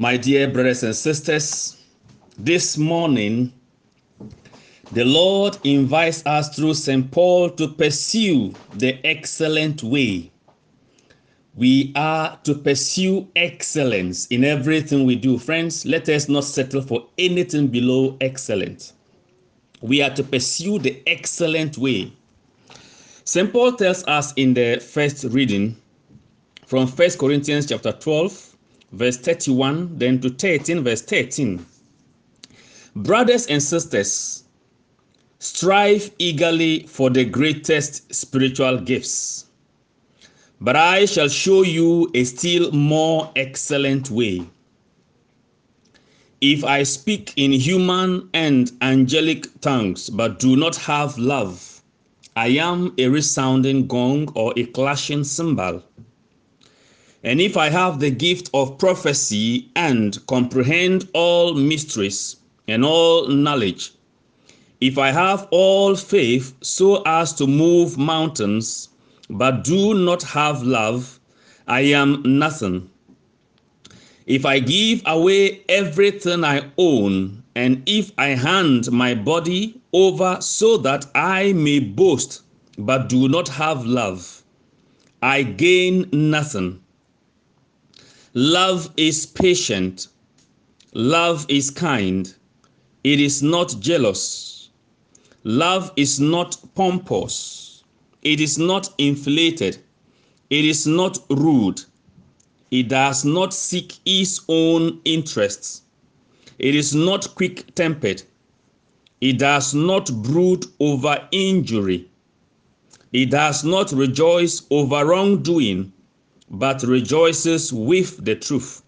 My dear brothers and sisters, this morning the Lord invites us through St. Paul to pursue the excellent way. We are to pursue excellence in everything we do. Friends, let us not settle for anything below excellent. We are to pursue the excellent way. St. Paul tells us in the first reading from 1 Corinthians chapter 12, verse 31, then to 13, verse 13. Brothers and sisters, strive eagerly for the greatest spiritual gifts. But I shall show you a still more excellent way. If I speak in human and angelic tongues, but do not have love, I am a resounding gong or a clashing cymbal. And if I have the gift of prophecy and comprehend all mysteries and all knowledge, if I have all faith so as to move mountains, but do not have love, I am nothing. If I give away everything I own, and if I hand my body over so that I may boast, but do not have love, I gain nothing. Love is patient. Love is kind. It is not jealous. Love is not pompous. It is not inflated. It is not rude. It does not seek its own interests. It is not quick tempered. It does not brood over injury. It does not rejoice over wrongdoing, but rejoices with the truth.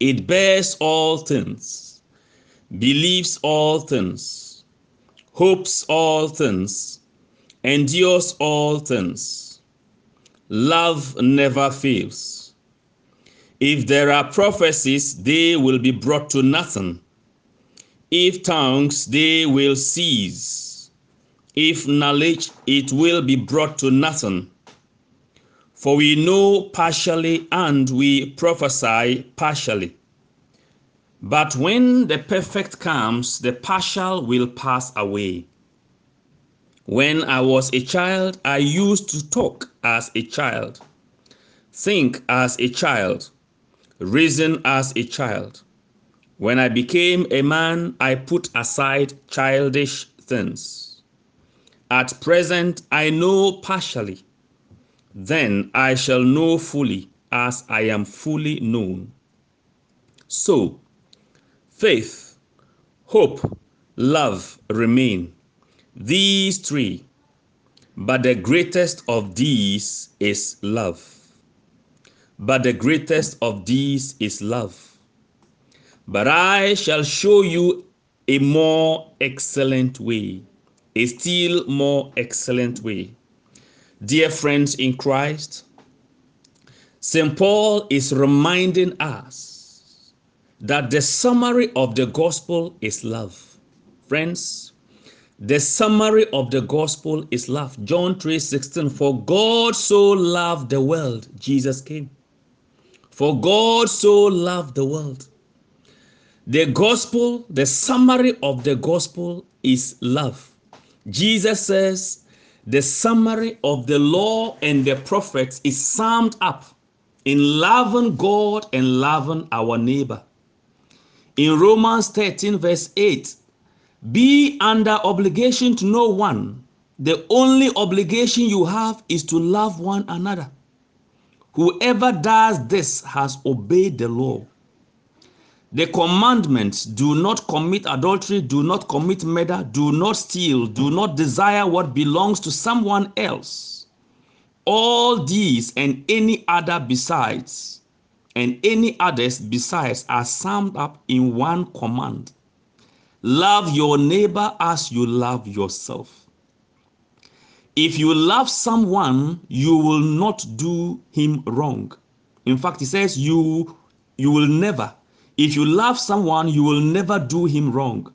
It bears all things, believes all things, hopes all things endures all things. Love never fails. If there are prophecies, they will be brought to nothing. If tongues, they will cease. If knowledge, it will be brought to nothing. For we know partially and we prophesy partially. But when the perfect comes, the partial will pass away. When I was a child, I used to talk as a child, think as a child, reason as a child. When I became a man, I put aside childish things. At present, I know partially. Then I shall know fully as I am fully known. So, faith, hope, love remain these three, but the greatest of these is love. But the greatest of these is love. But I shall show you a more excellent way, a still more excellent way. Dear friends in Christ, St. Paul is reminding us that the summary of the gospel is love. Friends, the summary of the gospel is love. John 3:16 For God so loved the world, Jesus came. For God so loved the world. The gospel, the summary of the gospel is love. Jesus says the summary of the law and the prophets is summed up in loving God and loving our neighbor. In Romans 13, verse 8, be under obligation to no one. The only obligation you have is to love one another. Whoever does this has obeyed the law. The commandments do not commit adultery, do not commit murder, do not steal, do not desire what belongs to someone else. All these and any other besides, and any others besides, are summed up in one command Love your neighbor as you love yourself. If you love someone, you will not do him wrong. In fact, he says you you will never. If you love someone, you will never do him wrong.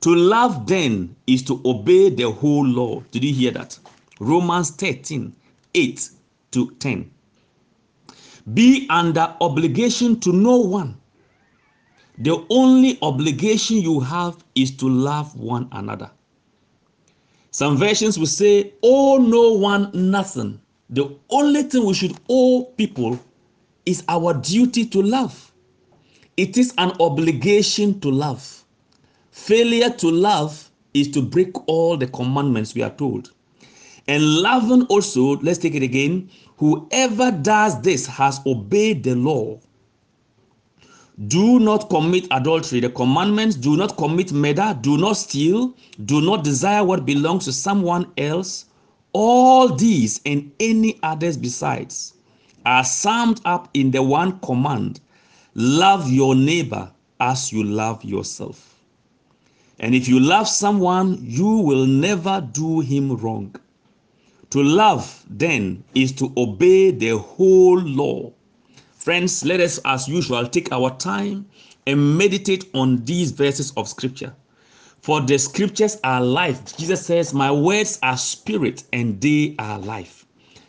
To love then is to obey the whole law. Did you hear that? Romans 13, 8 to 10. Be under obligation to no one. The only obligation you have is to love one another. Some versions will say, Owe no one nothing. The only thing we should owe people is our duty to love. It is an obligation to love. Failure to love is to break all the commandments we are told. And loving also, let's take it again. Whoever does this has obeyed the law. Do not commit adultery. The commandments do not commit murder, do not steal, do not desire what belongs to someone else. All these and any others besides are summed up in the one command love your neighbor as you love yourself. And if you love someone, you will never do him wrong. To love, then, is to obey the whole law. Friends, let us, as usual, take our time and meditate on these verses of Scripture. For the Scriptures are life. Jesus says, My words are spirit and they are life.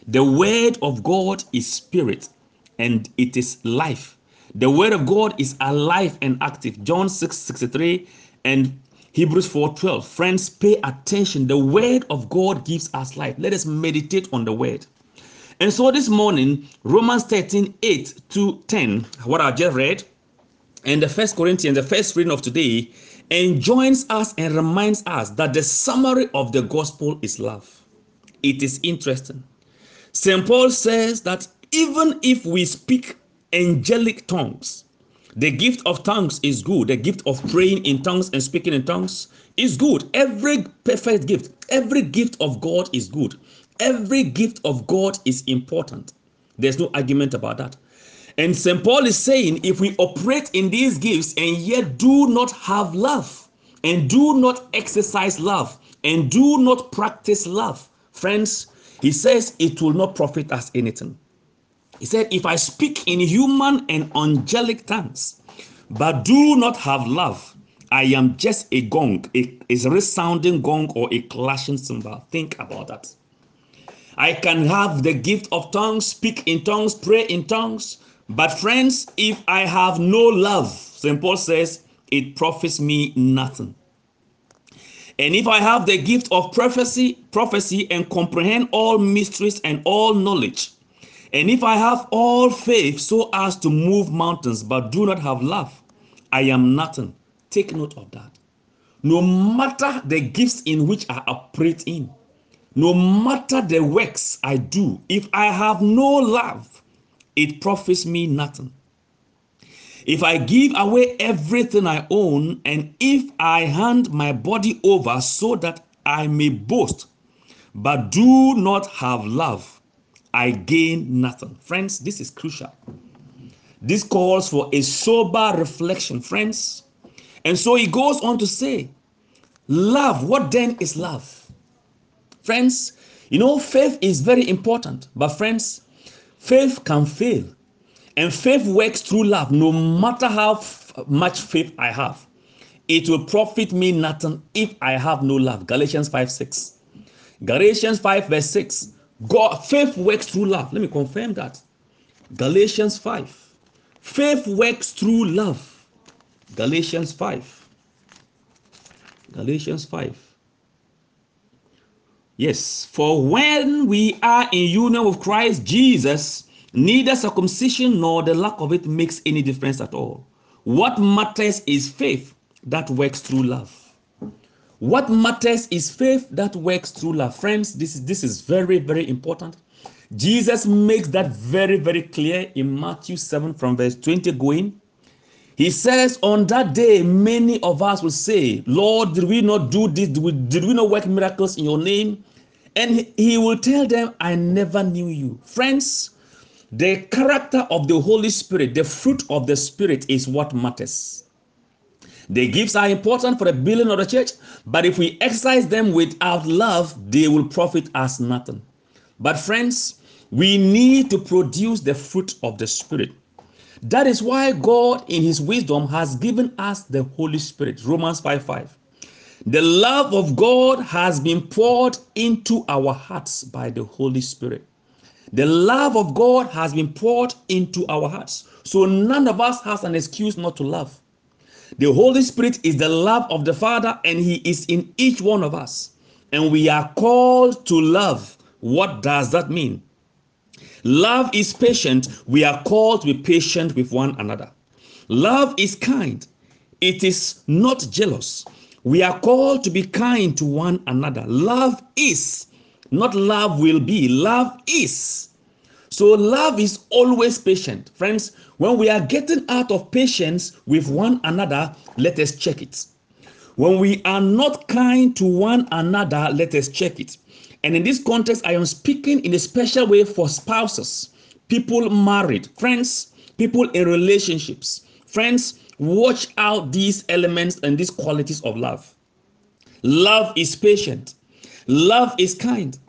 The Word of God is spirit and it is life. The Word of God is alive and active. John 6 63 and Hebrews 4:12. Friends, pay attention. The word of God gives us life. Let us meditate on the word. And so this morning, Romans 13, 8 to 10, what I just read, and the first Corinthians, the first reading of today, enjoins us and reminds us that the summary of the gospel is love. It is interesting. St. Paul says that even if we speak angelic tongues, the gift of tongues is good. The gift of praying in tongues and speaking in tongues is good. Every perfect gift, every gift of God is good. Every gift of God is important. There's no argument about that. And St. Paul is saying if we operate in these gifts and yet do not have love, and do not exercise love, and do not practice love, friends, he says it will not profit us anything. He said, If I speak in human and angelic tongues, but do not have love, I am just a gong, a, a resounding gong or a clashing cymbal. Think about that. I can have the gift of tongues, speak in tongues, pray in tongues. But friends, if I have no love, St. Paul says, it profits me nothing. And if I have the gift of prophecy, prophecy and comprehend all mysteries and all knowledge, and if I have all faith so as to move mountains, but do not have love, I am nothing. Take note of that. No matter the gifts in which I operate in, no matter the works I do, if I have no love, it profits me nothing. If I give away everything I own, and if I hand my body over so that I may boast, but do not have love, I gain nothing. Friends, this is crucial. This calls for a sober reflection, friends. And so he goes on to say, Love, what then is love? Friends, you know, faith is very important, but friends, faith can fail. And faith works through love, no matter how f- much faith I have. It will profit me nothing if I have no love. Galatians 5 6. Galatians 5, verse 6. God, faith works through love. Let me confirm that. Galatians 5. Faith works through love. Galatians 5. Galatians 5. Yes, for when we are in union with Christ Jesus, neither circumcision nor the lack of it makes any difference at all. What matters is faith that works through love. What matters is faith that works through love. Friends, this is, this is very, very important. Jesus makes that very, very clear in Matthew 7 from verse 20 going. He says, On that day, many of us will say, Lord, did we not do this? Did we, did we not work miracles in your name? And he will tell them, I never knew you. Friends, the character of the Holy Spirit, the fruit of the Spirit is what matters. The gifts are important for the building of the church, but if we exercise them without love, they will profit us nothing. But, friends, we need to produce the fruit of the Spirit. That is why God, in His wisdom, has given us the Holy Spirit. Romans 5 5. The love of God has been poured into our hearts by the Holy Spirit. The love of God has been poured into our hearts. So none of us has an excuse not to love. The Holy Spirit is the love of the Father, and He is in each one of us. And we are called to love. What does that mean? Love is patient. We are called to be patient with one another. Love is kind. It is not jealous. We are called to be kind to one another. Love is, not love will be. Love is. So love is always patient. Friends, when we are getting out of patience with one another, let us check it. When we are not kind to one another, let us check it. And in this context, I am speaking in a special way for spouses, people married, friends, people in relationships. Friends, watch out these elements and these qualities of love. Love is patient, love is kind,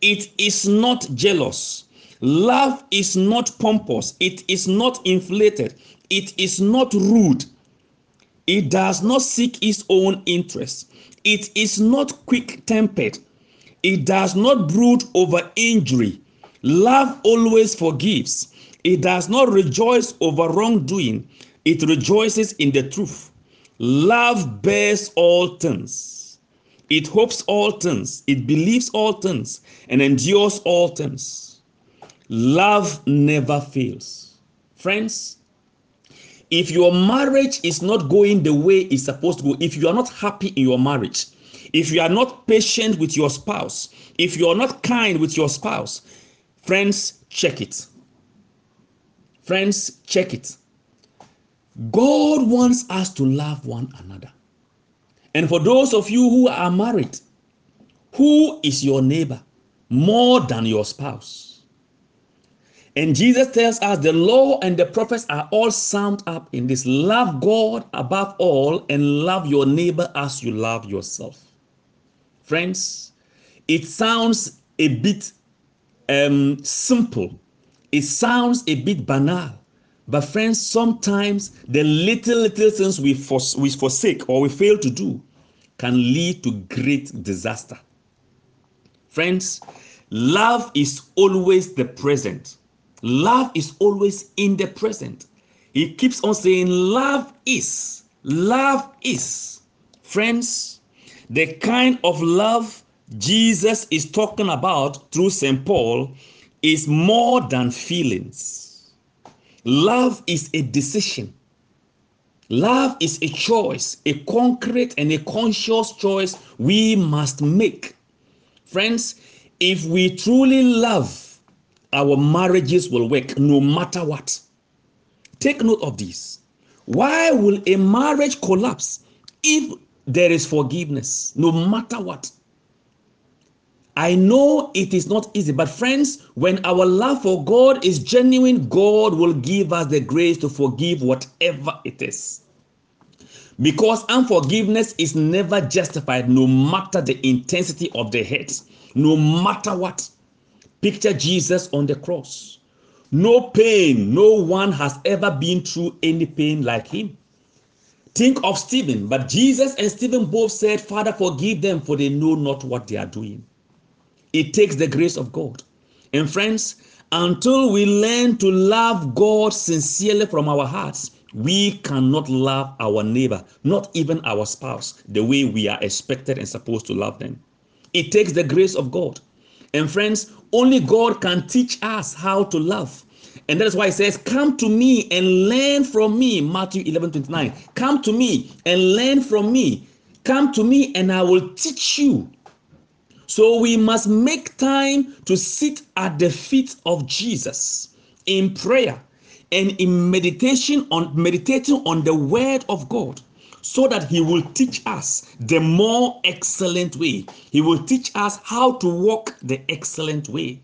it is not jealous. Love is not pompous, it is not inflated, it is not rude, it does not seek its own interest, it is not quick tempered, it does not brood over injury. Love always forgives. It does not rejoice over wrongdoing. It rejoices in the truth. Love bears all things. It hopes all things. It believes all things and endures all things. Love never fails. Friends, if your marriage is not going the way it's supposed to go, if you are not happy in your marriage, if you are not patient with your spouse, if you are not kind with your spouse, friends, check it. Friends, check it. God wants us to love one another. And for those of you who are married, who is your neighbor more than your spouse? And Jesus tells us the law and the prophets are all summed up in this love God above all and love your neighbor as you love yourself. Friends, it sounds a bit um, simple, it sounds a bit banal. But friends, sometimes the little little things we, we forsake or we fail to do can lead to great disaster. Friends, love is always the present. Love is always in the present. He keeps on saying, Love is, love is. Friends, the kind of love Jesus is talking about through St. Paul is more than feelings. Love is a decision. Love is a choice, a concrete and a conscious choice we must make. Friends, if we truly love, our marriages will work no matter what. Take note of this. Why will a marriage collapse if there is forgiveness, no matter what? I know it is not easy, but friends, when our love for God is genuine, God will give us the grace to forgive whatever it is. Because unforgiveness is never justified, no matter the intensity of the hurt, no matter what. Picture Jesus on the cross. No pain, no one has ever been through any pain like him. Think of Stephen, but Jesus and Stephen both said, Father, forgive them, for they know not what they are doing. It takes the grace of God. And friends, until we learn to love God sincerely from our hearts, we cannot love our neighbor, not even our spouse, the way we are expected and supposed to love them. It takes the grace of God. And friends, only God can teach us how to love. And that is why it says, Come to me and learn from me. Matthew 11 29. Come to me and learn from me. Come to me and I will teach you. So we must make time to sit at the feet of Jesus in prayer and in meditation on meditating on the word of God so that he will teach us the more excellent way. He will teach us how to walk the excellent way.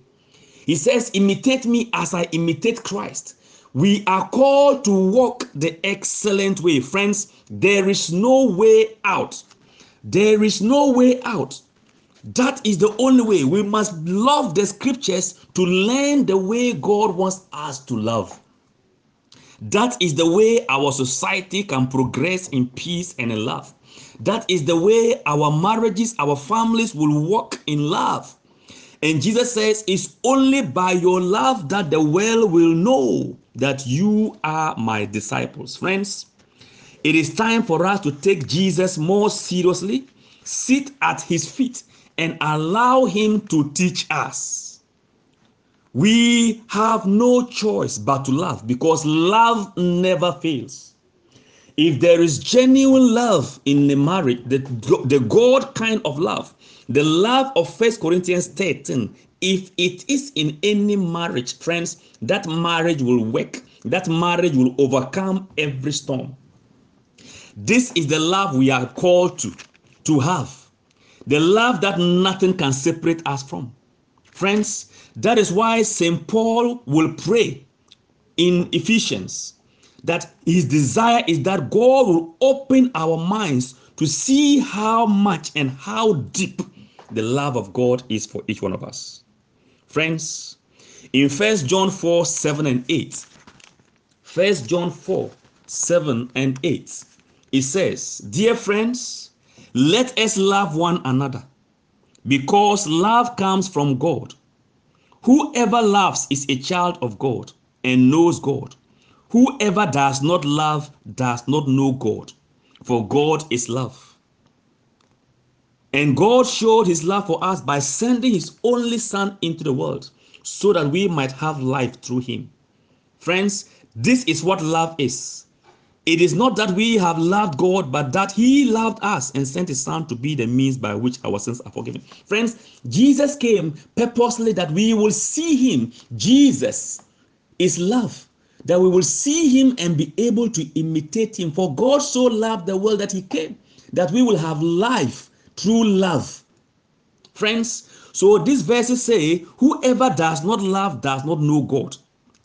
He says, Imitate me as I imitate Christ. We are called to walk the excellent way. Friends, there is no way out. There is no way out. That is the only way. We must love the scriptures to learn the way God wants us to love. That is the way our society can progress in peace and in love. That is the way our marriages, our families will walk in love. And Jesus says, It's only by your love that the world will know that you are my disciples. Friends, it is time for us to take Jesus more seriously, sit at his feet, and allow him to teach us. We have no choice but to love because love never fails. If there is genuine love in a marriage, the, the God kind of love, the love of First Corinthians 13, if it is in any marriage, friends, that marriage will work. That marriage will overcome every storm. This is the love we are called to, to have. The love that nothing can separate us from. Friends, that is why St. Paul will pray in Ephesians that his desire is that God will open our minds to see how much and how deep the love of God is for each one of us. Friends, in First John 4 7 and 8, First John 4 7 and 8, it says, Dear friends, let us love one another because love comes from God. Whoever loves is a child of God and knows God. Whoever does not love does not know God, for God is love. And God showed his love for us by sending his only Son into the world so that we might have life through him. Friends, this is what love is. It is not that we have loved God, but that He loved us and sent His Son to be the means by which our sins are forgiven. Friends, Jesus came purposely that we will see Him. Jesus is love, that we will see Him and be able to imitate Him. For God so loved the world that He came, that we will have life through love. Friends, so these verses say, Whoever does not love does not know God.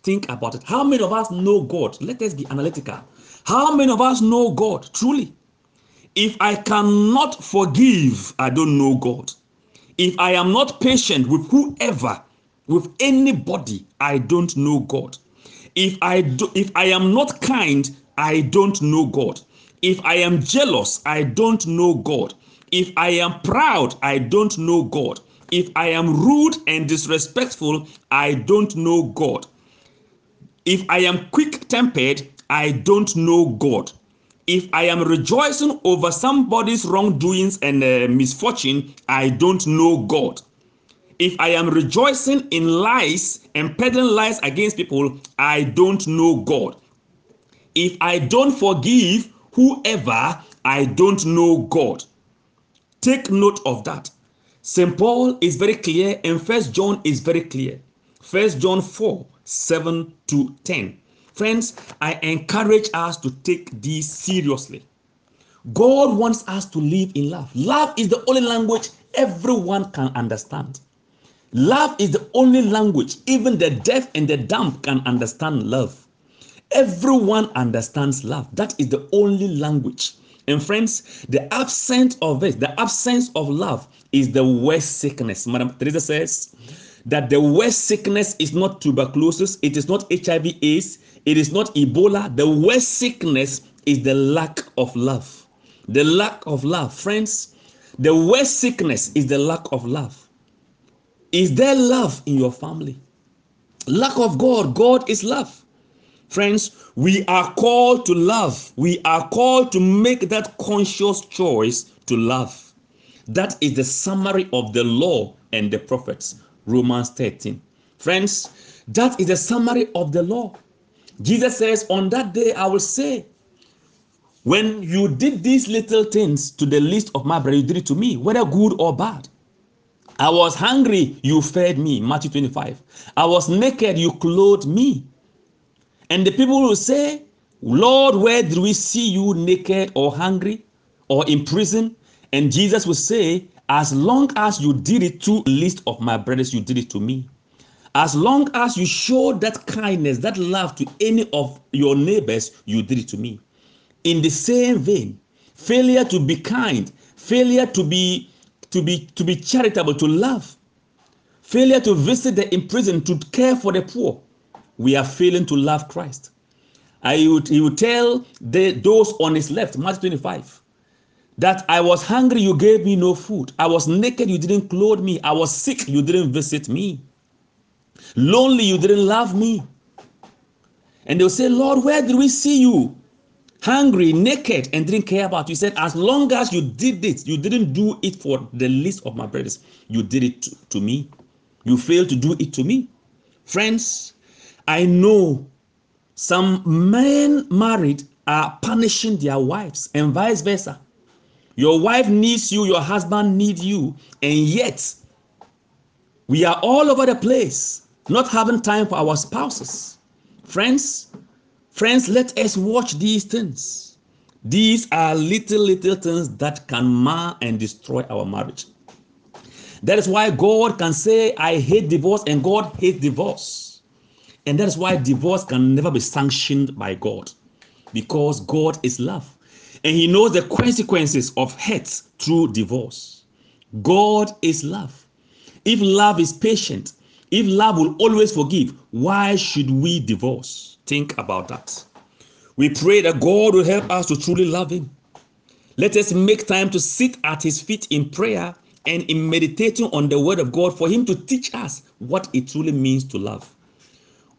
Think about it. How many of us know God? Let us be analytical. How many of us know God truly? If I cannot forgive, I don't know God. If I am not patient with whoever, with anybody, I don't know God. If I do, if I am not kind, I don't know God. If I am jealous, I don't know God. If I am proud, I don't know God. If I am rude and disrespectful, I don't know God. If I am quick tempered, I don't know God. If I am rejoicing over somebody's wrongdoings and uh, misfortune, I don't know God. If I am rejoicing in lies and peddling lies against people, I don't know God. If I don't forgive whoever, I don't know God. Take note of that. St. Paul is very clear, and First John is very clear. First John 4 7 to 10. Friends, I encourage us to take this seriously. God wants us to live in love. Love is the only language everyone can understand. Love is the only language even the deaf and the dumb can understand love. Everyone understands love. That is the only language. And friends, the absence of it, the absence of love is the worst sickness. Madam Teresa says that the worst sickness is not tuberculosis, it is not HIV AIDS, it is not Ebola. The worst sickness is the lack of love. The lack of love. Friends, the worst sickness is the lack of love. Is there love in your family? Lack of God. God is love. Friends, we are called to love. We are called to make that conscious choice to love. That is the summary of the law and the prophets. Romans 13. Friends, that is the summary of the law. Jesus says, On that day I will say, When you did these little things to the least of my brother, you did it to me, whether good or bad. I was hungry, you fed me. Matthew 25. I was naked, you clothed me. And the people will say, Lord, where did we see you naked or hungry or in prison? And Jesus will say, As long as you did it to least of my brothers, you did it to me. As long as you showed that kindness, that love to any of your neighbors, you did it to me. In the same vein, failure to be kind, failure to be to be to be charitable, to love, failure to visit the imprisoned, to care for the poor, we are failing to love Christ. I would he would tell the, those on his left, Matthew 25, That I was hungry, you gave me no food. I was naked, you didn't clothe me. I was sick, you didn't visit me. Lonely, you didn't love me. And they'll say, Lord, where did we see you? Hungry, naked, and didn't care about you. He said, As long as you did it, you didn't do it for the least of my brothers. You did it to, to me. You failed to do it to me. Friends, I know some men married are punishing their wives and vice versa. Your wife needs you, your husband needs you, and yet we are all over the place, not having time for our spouses. Friends, friends, let us watch these things. These are little, little things that can mar and destroy our marriage. That is why God can say, I hate divorce, and God hates divorce. And that is why divorce can never be sanctioned by God because God is love. And He knows the consequences of hate through divorce. God is love. If love is patient, if love will always forgive, why should we divorce? Think about that. We pray that God will help us to truly love Him. Let us make time to sit at His feet in prayer and in meditating on the Word of God for Him to teach us what it truly means to love.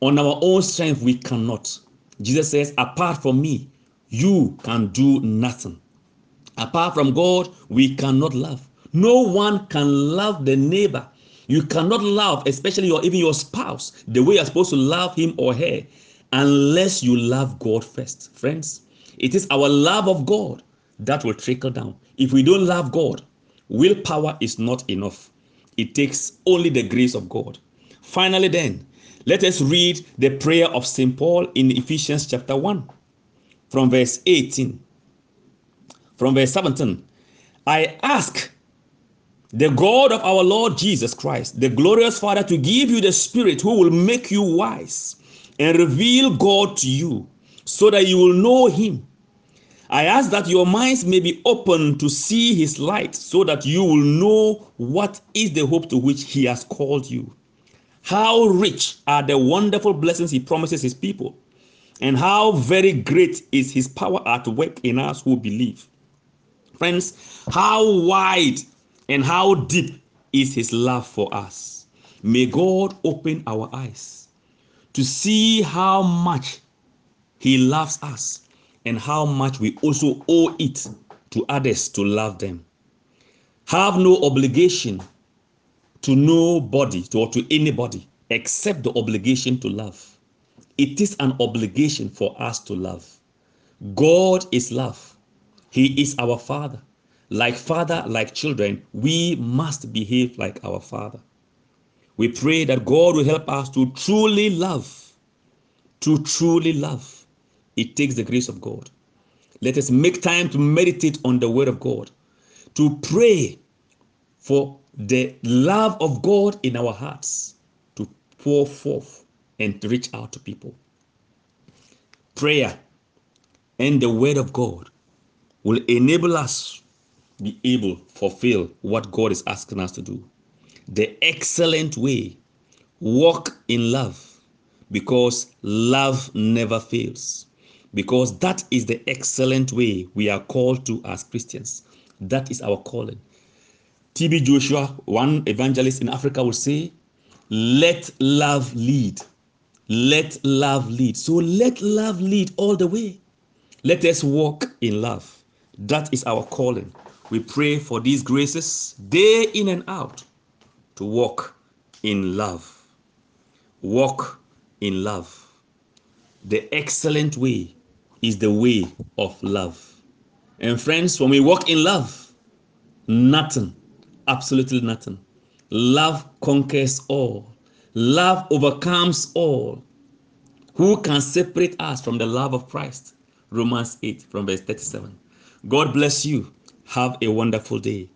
On our own strength, we cannot. Jesus says, Apart from me, you can do nothing. Apart from God, we cannot love. No one can love the neighbor you cannot love, especially your even your spouse, the way you're supposed to love him or her, unless you love God first. Friends, it is our love of God that will trickle down. If we don't love God, willpower is not enough. It takes only the grace of God. Finally, then, let us read the prayer of St. Paul in Ephesians chapter 1 from verse 18. From verse 17, I ask the God of our Lord Jesus Christ, the glorious Father, to give you the Spirit who will make you wise and reveal God to you so that you will know Him. I ask that your minds may be open to see His light so that you will know what is the hope to which He has called you. How rich are the wonderful blessings He promises His people, and how very great is His power at work in us who believe. Friends, how wide and how deep is his love for us. May God open our eyes to see how much he loves us and how much we also owe it to others to love them. Have no obligation to nobody or to anybody except the obligation to love. It is an obligation for us to love. God is love. He is our Father. Like father, like children, we must behave like our father. We pray that God will help us to truly love. To truly love. It takes the grace of God. Let us make time to meditate on the word of God, to pray for the love of God in our hearts, to pour forth and to reach out to people. Prayer and the word of God will enable us to be able to fulfill what God is asking us to do. The excellent way, walk in love because love never fails. Because that is the excellent way we are called to as Christians. That is our calling. TB Joshua, one evangelist in Africa, will say, Let love lead. Let love lead. So let love lead all the way. Let us walk in love. That is our calling. We pray for these graces day in and out to walk in love. Walk in love. The excellent way is the way of love. And friends, when we walk in love, nothing, absolutely nothing. Love conquers all. Love overcomes all. Who can separate us from the love of Christ? Romans 8 from verse 37. God bless you. Have a wonderful day.